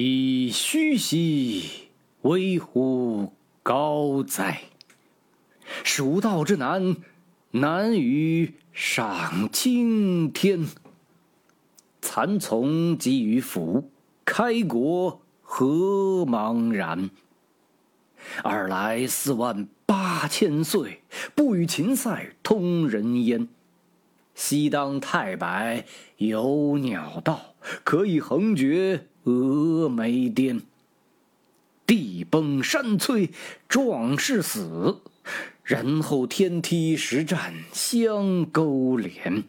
以虚兮，危乎高哉！蜀道之难，难于上青天。蚕丛及鱼凫，开国何茫然！尔来四万八千岁，不与秦塞通人烟。西当太白有鸟道，可以横绝峨眉巅。地崩山摧壮士死，人后天梯石栈相勾连。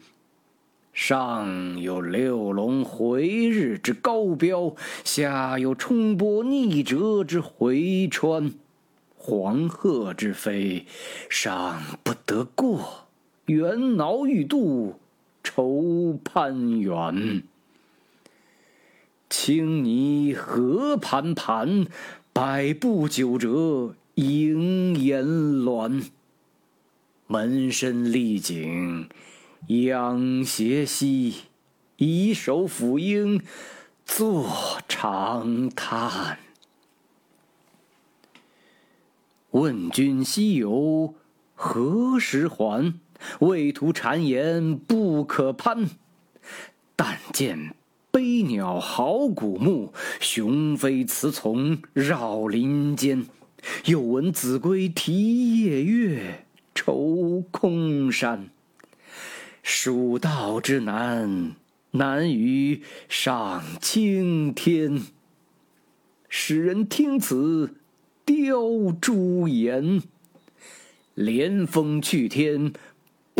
上有六龙回日之高标，下有冲波逆折之回川。黄鹤之飞，尚不得过；猿猱欲度，愁攀援。青泥何盘盘，百步九折萦岩峦。门深丽景仰斜溪，以手抚膺坐长叹。问君西游何时还？畏途谗言不可攀。但见悲鸟号古木，雄飞雌从绕林间。又闻子规啼夜月，愁空山。蜀道之难，难于上青天。使人听此。雕朱颜，连峰去天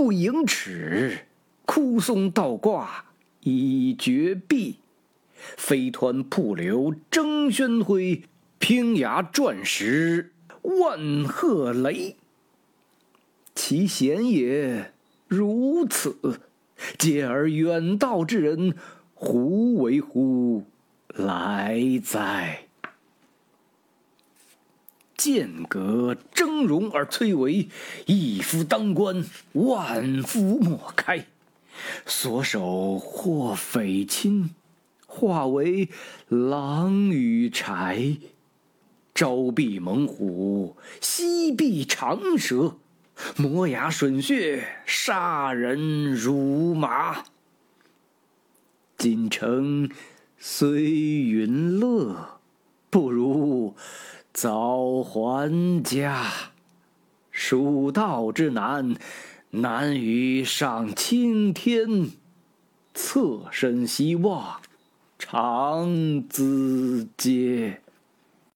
不盈尺，枯松倒挂已绝壁。飞湍瀑流争喧哗，平崖转石万壑雷。其险也如此，嗟而远道之人，胡为乎来哉？剑阁峥嵘而崔嵬，一夫当关，万夫莫开。所守或匪侵，化为狼与豺。朝避猛虎，夕避长蛇，磨牙吮血，杀人如麻。锦城虽云乐，不如。早还家，蜀道之难，难于上青天。侧身西望，长咨嗟。